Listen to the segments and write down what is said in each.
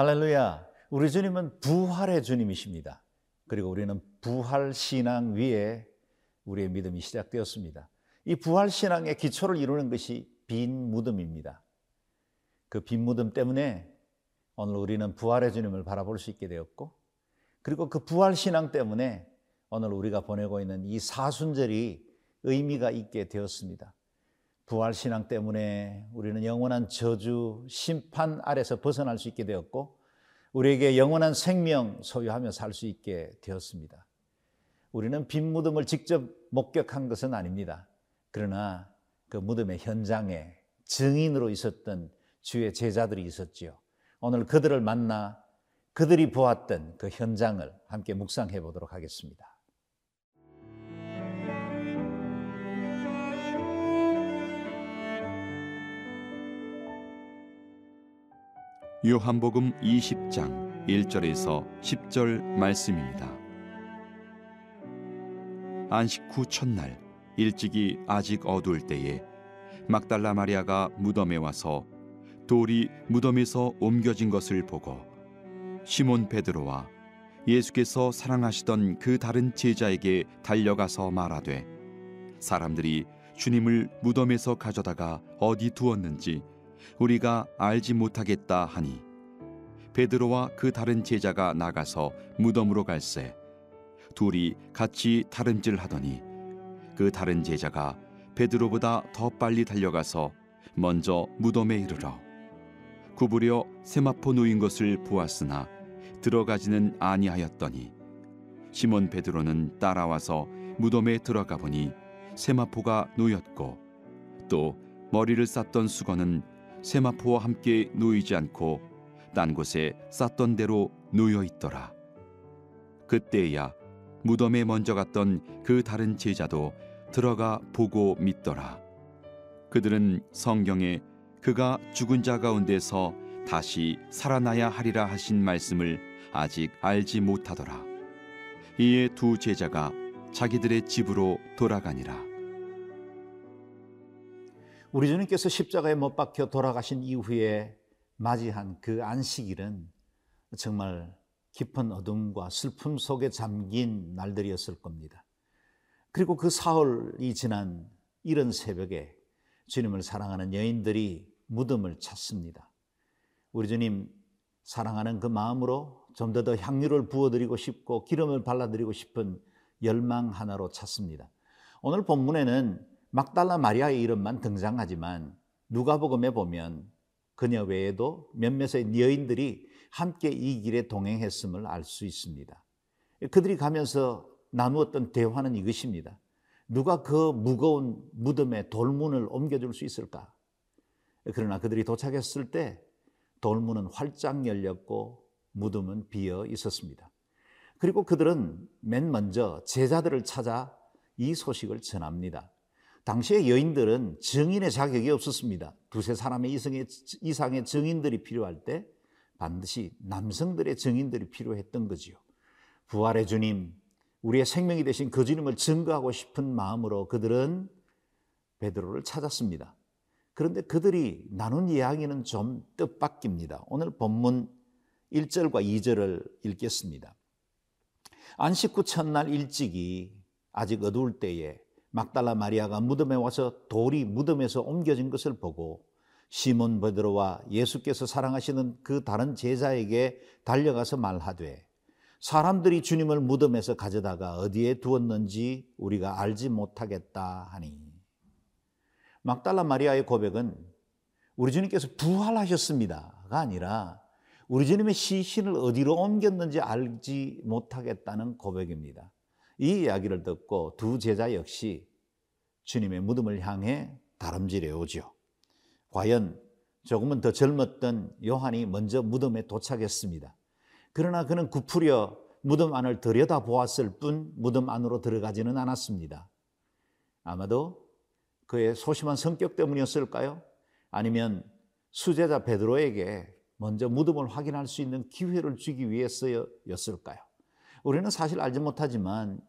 할렐루야. 우리 주님은 부활의 주님이십니다. 그리고 우리는 부활 신앙 위에 우리의 믿음이 시작되었습니다. 이 부활 신앙의 기초를 이루는 것이 빈 무덤입니다. 그 빈 무덤 때문에 오늘 우리는 부활의 주님을 바라볼 수 있게 되었고 그리고 그 부활 신앙 때문에 오늘 우리가 보내고 있는 이 사순절이 의미가 있게 되었습니다. 부활 신앙 때문에 우리는 영원한 저주, 심판 아래서 벗어날 수 있게 되었고 우리에게 영원한 생명 소유하며 살 수 있게 되었습니다. 우리는 빈 무덤을 직접 목격한 것은 아닙니다. 그러나 그 무덤의 현장에 증인으로 있었던 주의 제자들이 있었지요. 오늘 그들을 만나 그들이 보았던 그 현장을 함께 묵상해 보도록 하겠습니다. 요한복음 20장 1절에서 10절 말씀입니다. 안식 후 첫날 일찍이 아직 어두울 때에 막달라 마리아가 무덤에 와서 돌이 무덤에서 옮겨진 것을 보고 시몬 베드로와 예수께서 사랑하시던 그 다른 제자에게 달려가서 말하되 사람들이 주님을 무덤에서 가져다가 어디 두었는지 우리가 알지 못하겠다 하니 베드로와 그 다른 제자가 나가서 무덤으로 갈새 둘이 같이 다름질 하더니 그 다른 제자가 베드로보다 더 빨리 달려가서 먼저 무덤에 이르러 구부려 세마포 놓인 것을 보았으나 들어가지는 아니하였더니 시몬 베드로는 따라와서 무덤에 들어가 보니 세마포가 놓였고 또 머리를 쌌던 수건은 세마포와 함께 놓이지 않고 딴 곳에 쌌던 대로 놓여 있더라. 그때야 무덤에 먼저 갔던 그 다른 제자도 들어가 보고 믿더라. 그들은 성경에 그가 죽은 자 가운데서 다시 살아나야 하리라 하신 말씀을 아직 알지 못하더라. 이에 두 제자가 자기들의 집으로 돌아가니라. 우리 주님께서 십자가에 못 박혀 돌아가신 이후에 맞이한 그 안식일은 정말 깊은 어둠과 슬픔 속에 잠긴 날들이었을 겁니다. 그리고 그 사흘이 지난 이른 새벽에 주님을 사랑하는 여인들이 무덤을 찾습니다. 우리 주님 사랑하는 그 마음으로 좀 더 더 향유를 부어드리고 싶고 기름을 발라드리고 싶은 열망 하나로 찾습니다. 오늘 본문에는 막달라 마리아의 이름만 등장하지만 누가복음에 보면 그녀 외에도 몇몇의 여인들이 함께 이 길에 동행했음을 알 수 있습니다. 그들이 가면서 나누었던 대화는 이것입니다. 누가 그 무거운 무덤에 돌문을 옮겨줄 수 있을까? 그러나 그들이 도착했을 때 돌문은 활짝 열렸고 무덤은 비어 있었습니다. 그리고 그들은 맨 먼저 제자들을 찾아 이 소식을 전합니다. 당시의 여인들은 증인의 자격이 없었습니다. 두세 사람의 이상의, 이상의 증인들이 필요할 때 반드시 남성들의 증인들이 필요했던 거지요. 부활의 주님, 우리의 생명이 되신 그 주님을 증거하고 싶은 마음으로 그들은 베드로를 찾았습니다. 그런데 그들이 나눈 이야기는 좀 뜻밖입니다. 오늘 본문 1절과 2절을 읽겠습니다. 안식 후 첫날 일찍이 아직 어두울 때에 막달라 마리아가 무덤에 와서 돌이 무덤에서 옮겨진 것을 보고 시몬 베드로와 예수께서 사랑하시는 그 다른 제자에게 달려가서 말하되 사람들이 주님을 무덤에서 가져다가 어디에 두었는지 우리가 알지 못하겠다 하니 막달라 마리아의 고백은 우리 주님께서 부활하셨습니다가 아니라 우리 주님의 시신을 어디로 옮겼는지 알지 못하겠다는 고백입니다. 이 이야기를 듣고 두 제자 역시 주님의 무덤을 향해 다름질해 오죠. 과연 조금은 더 젊었던 요한이 먼저 무덤에 도착했습니다. 그러나 그는 구푸려 무덤 안을 들여다 보았을 뿐 무덤 안으로 들어가지는 않았습니다. 아마도 그의 소심한 성격 때문이었을까요? 아니면 수제자 베드로에게 먼저 무덤을 확인할 수 있는 기회를 주기 위해서였을까요? 우리는 사실 알지 못하지만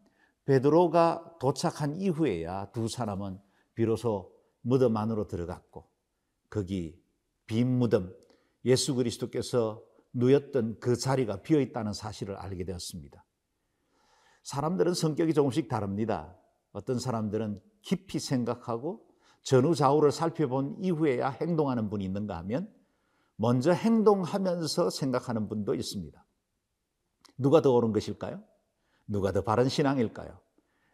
베드로가 도착한 이후에야 두 사람은 비로소 무덤 안으로 들어갔고 거기 빈 무덤 예수 그리스도께서 누였던 그 자리가 비어 있다는 사실을 알게 되었습니다. 사람들은 성격이 조금씩 다릅니다. 어떤 사람들은 깊이 생각하고 전후 좌우를 살펴본 이후에야 행동하는 분이 있는가 하면 먼저 행동하면서 생각하는 분도 있습니다. 누가 더 옳은 것일까요? 누가 더 바른 신앙일까요?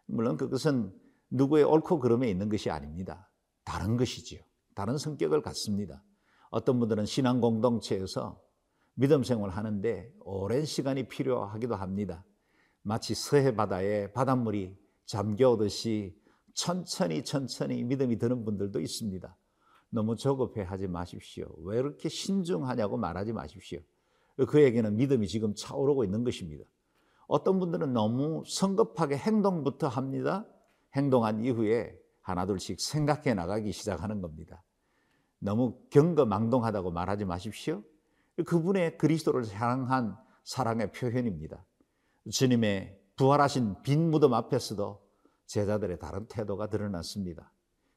물론 그것은 누구의 옳고 그름에 있는 것이 아닙니다. 다른 것이지요. 다른 성격을 갖습니다. 어떤 분들은 신앙 공동체에서 믿음 생활을 하는데 오랜 시간이 필요하기도 합니다. 마치 서해 바다에 바닷물이 잠겨오듯이 천천히 천천히 믿음이 드는 분들도 있습니다. 너무 조급해 하지 마십시오. 왜 이렇게 신중하냐고 말하지 마십시오. 그에게는 믿음이 지금 차오르고 있는 것입니다. 어떤 분들은 너무 성급하게 행동부터 합니다. 행동한 이후에 하나둘씩 생각해 나가기 시작하는 겁니다. 너무 경거망동하다고 말하지 마십시오. 그분의 그리스도를 향한 사랑의 표현입니다. 주님의 부활하신 빈 무덤 앞에서도 제자들의 다른 태도가 드러났습니다.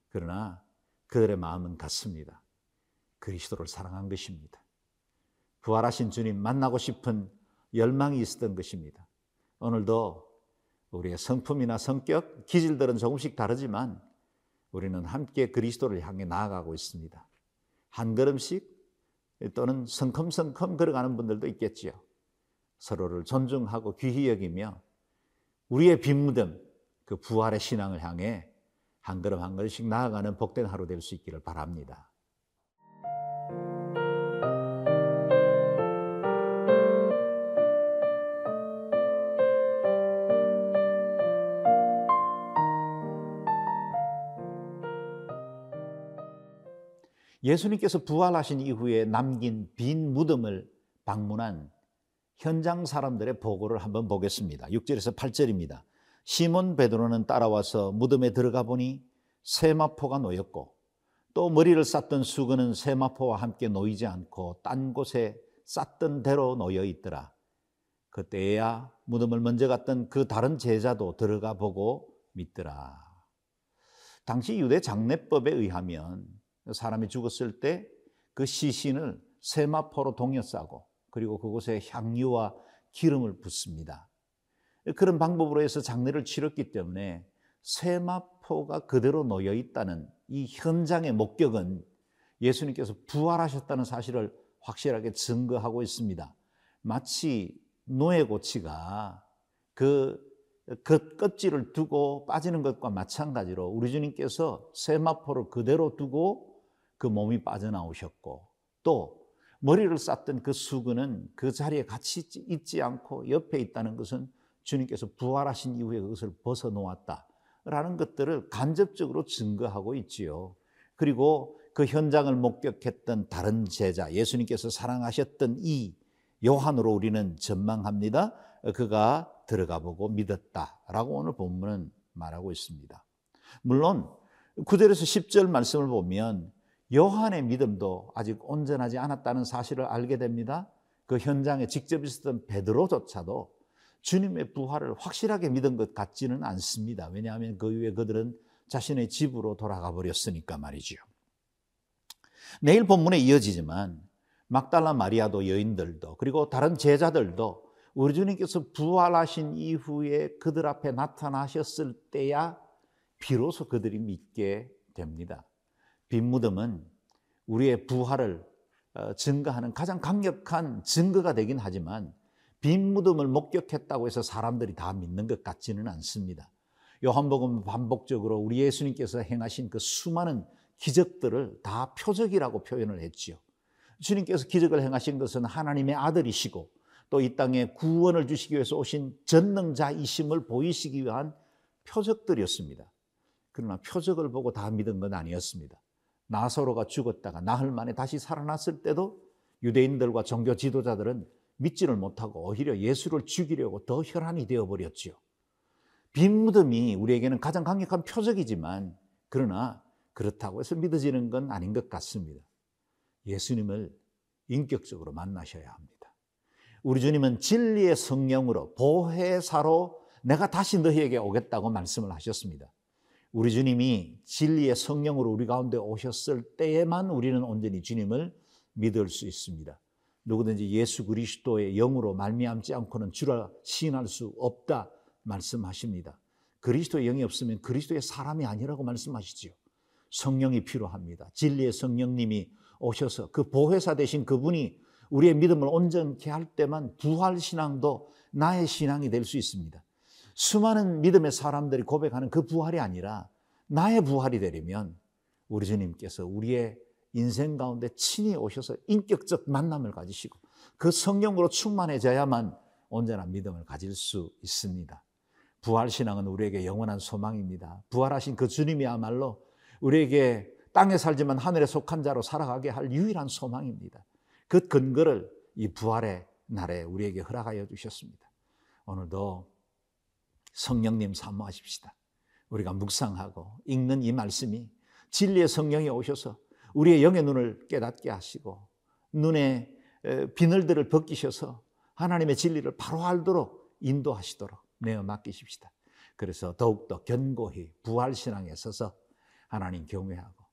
그러나 그들의 마음은 같습니다. 그리스도를 사랑한 것입니다. 부활하신 주님 만나고 싶은 열망이 있었던 것입니다. 오늘도 우리의 성품이나 성격, 기질들은 조금씩 다르지만 우리는 함께 그리스도를 향해 나아가고 있습니다. 한 걸음씩 또는 성큼성큼 걸어가는 분들도 있겠지요. 서로를 존중하고 귀히 여기며 우리의 빈 무덤, 그 부활의 신앙을 향해 한 걸음 한 걸음씩 나아가는 복된 하루 될 수 있기를 바랍니다. 예수님께서 부활하신 이후에 남긴 빈 무덤을 방문한 현장 사람들의 보고를 한번 보겠습니다. 6절에서 8절입니다. 시몬 베드로는 따라와서 무덤에 들어가 보니 세마포가 놓였고 또 머리를 쌌던 수건은 세마포와 함께 놓이지 않고 딴 곳에 쌌던 대로 놓여 있더라. 그때야 무덤을 먼저 갔던 그 다른 제자도 들어가 보고 믿더라. 당시 유대 장례법에 의하면 사람이 죽었을 때 그 시신을 세마포로 동여 싸고 그리고 그곳에 향유와 기름을 붓습니다. 그런 방법으로 해서 장례를 치렀기 때문에 세마포가 그대로 놓여 있다는 이 현장의 목격은 예수님께서 부활하셨다는 사실을 확실하게 증거하고 있습니다. 마치 노예 고치가 그, 그 껍질을 두고 빠지는 것과 마찬가지로 우리 주님께서 세마포를 그대로 두고 그 몸이 빠져나오셨고 또 머리를 쌌던 그 수건은 그 자리에 같이 있지 않고 옆에 있다는 것은 주님께서 부활하신 이후에 그것을 벗어놓았다 라는 것들을 간접적으로 증거하고 있지요. 그리고 그 현장을 목격했던 다른 제자, 예수님께서 사랑하셨던 이 요한으로 우리는 전망합니다. 그가 들어가 보고 믿었다 라고 오늘 본문은 말하고 있습니다. 물론 9절에서 10절 말씀을 보면 요한의 믿음도 아직 온전하지 않았다는 사실을 알게 됩니다. 그 현장에 직접 있었던 베드로조차도 주님의 부활을 확실하게 믿은 것 같지는 않습니다. 왜냐하면 그 이후에 그들은 자신의 집으로 돌아가 버렸으니까 말이지요. 내일 본문에 이어지지만 막달라 마리아도 여인들도 그리고 다른 제자들도 우리 주님께서 부활하신 이후에 그들 앞에 나타나셨을 때야 비로소 그들이 믿게 됩니다. 빈 무덤은 우리의 부활을 어, 증거하는 가장 강력한 증거가 되긴 하지만 빈 무덤을 목격했다고 해서 사람들이 다 믿는 것 같지는 않습니다. 요한복음 반복적으로 우리 예수님께서 행하신 그 수많은 기적들을 다 표적이라고 표현을 했지요. 주님께서 기적을 행하신 것은 하나님의 아들이시고 또 이 땅에 구원을 주시기 위해서 오신 전능자이심을 보이시기 위한 표적들이었습니다. 그러나 표적을 보고 다 믿은 건 아니었습니다. 나사로가 죽었다가 나흘 만에 다시 살아났을 때도 유대인들과 종교 지도자들은 믿지를 못하고 오히려 예수를 죽이려고 더 혈안이 되어버렸지요. 빈 무덤이 우리에게는 가장 강력한 표적이지만 그러나 그렇다고 해서 믿어지는 건 아닌 것 같습니다. 예수님을 인격적으로 만나셔야 합니다. 우리 주님은 진리의 성령으로 보혜사로 내가 다시 너희에게 오겠다고 말씀을 하셨습니다. 우리 주님이 진리의 성령으로 우리 가운데 오셨을 때에만 우리는 온전히 주님을 믿을 수 있습니다. 누구든지 예수 그리스도의 영으로 말미암지 않고는 주라 시인할 수 없다 말씀하십니다. 그리스도의 영이 없으면 그리스도의 사람이 아니라고 말씀하시지요. 성령이 필요합니다. 진리의 성령님이 오셔서 그 보혜사 되신 그분이 우리의 믿음을 온전케 할 때만 부활 신앙도 나의 신앙이 될 수 있습니다. 수많은 믿음의 사람들이 고백하는 그 부활이 아니라 나의 부활이 되려면 우리 주님께서 우리의 인생 가운데 친히 오셔서 인격적 만남을 가지시고 그 성령으로 충만해져야만 온전한 믿음을 가질 수 있습니다. 부활신앙은 우리에게 영원한 소망입니다. 부활하신 그 주님이야말로 우리에게 땅에 살지만 하늘에 속한 자로 살아가게 할 유일한 소망입니다. 그 근거를 이 부활의 날에 우리에게 허락하여 주셨습니다. 오늘도 성령님 사모하십시다. 우리가 묵상하고 읽는 이 말씀이 진리의 성령이 오셔서 우리의 영의 눈을 깨닫게 하시고 눈에 비늘들을 벗기셔서 하나님의 진리를 바로 알도록 인도하시도록 내어 맡기십시다. 그래서 더욱더 견고히 부활신앙에 서서 하나님 경외하고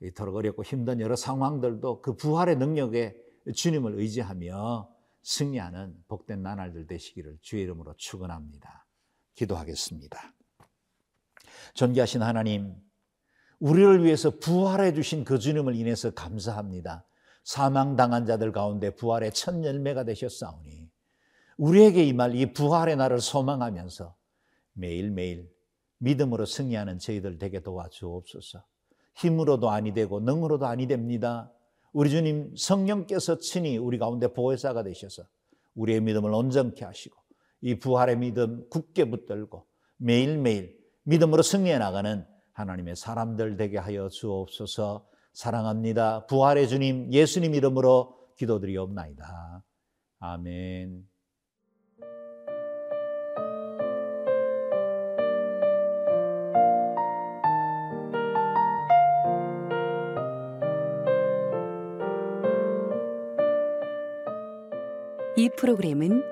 이토록 어렵고 힘든 여러 상황들도 그 부활의 능력에 주님을 의지하며 승리하는 복된 나날들 되시기를 주의 이름으로 축원합니다. 기도하겠습니다. 존귀하신 하나님, 우리를 위해서 부활해 주신 그 주님을 인해서 감사합니다. 사망당한 자들 가운데 부활의 첫 열매가 되셨사오니 우리에게 이 말, 이 부활의 날을 소망하면서 매일매일 믿음으로 승리하는 저희들 되게 도와주옵소서. 힘으로도 아니 되고 능으로도 아니 됩니다. 우리 주님 성령께서 친히 우리 가운데 보혜사가 되셔서 우리의 믿음을 온전케 하시고 이 부활의 믿음 굳게 붙들고 매일매일 믿음으로 승리해 나가는 하나님의 사람들 되게 하여 주옵소서 사랑합니다. 부활의 주님 예수님 이름으로 기도드리옵나이다. 아멘. 이 프로그램은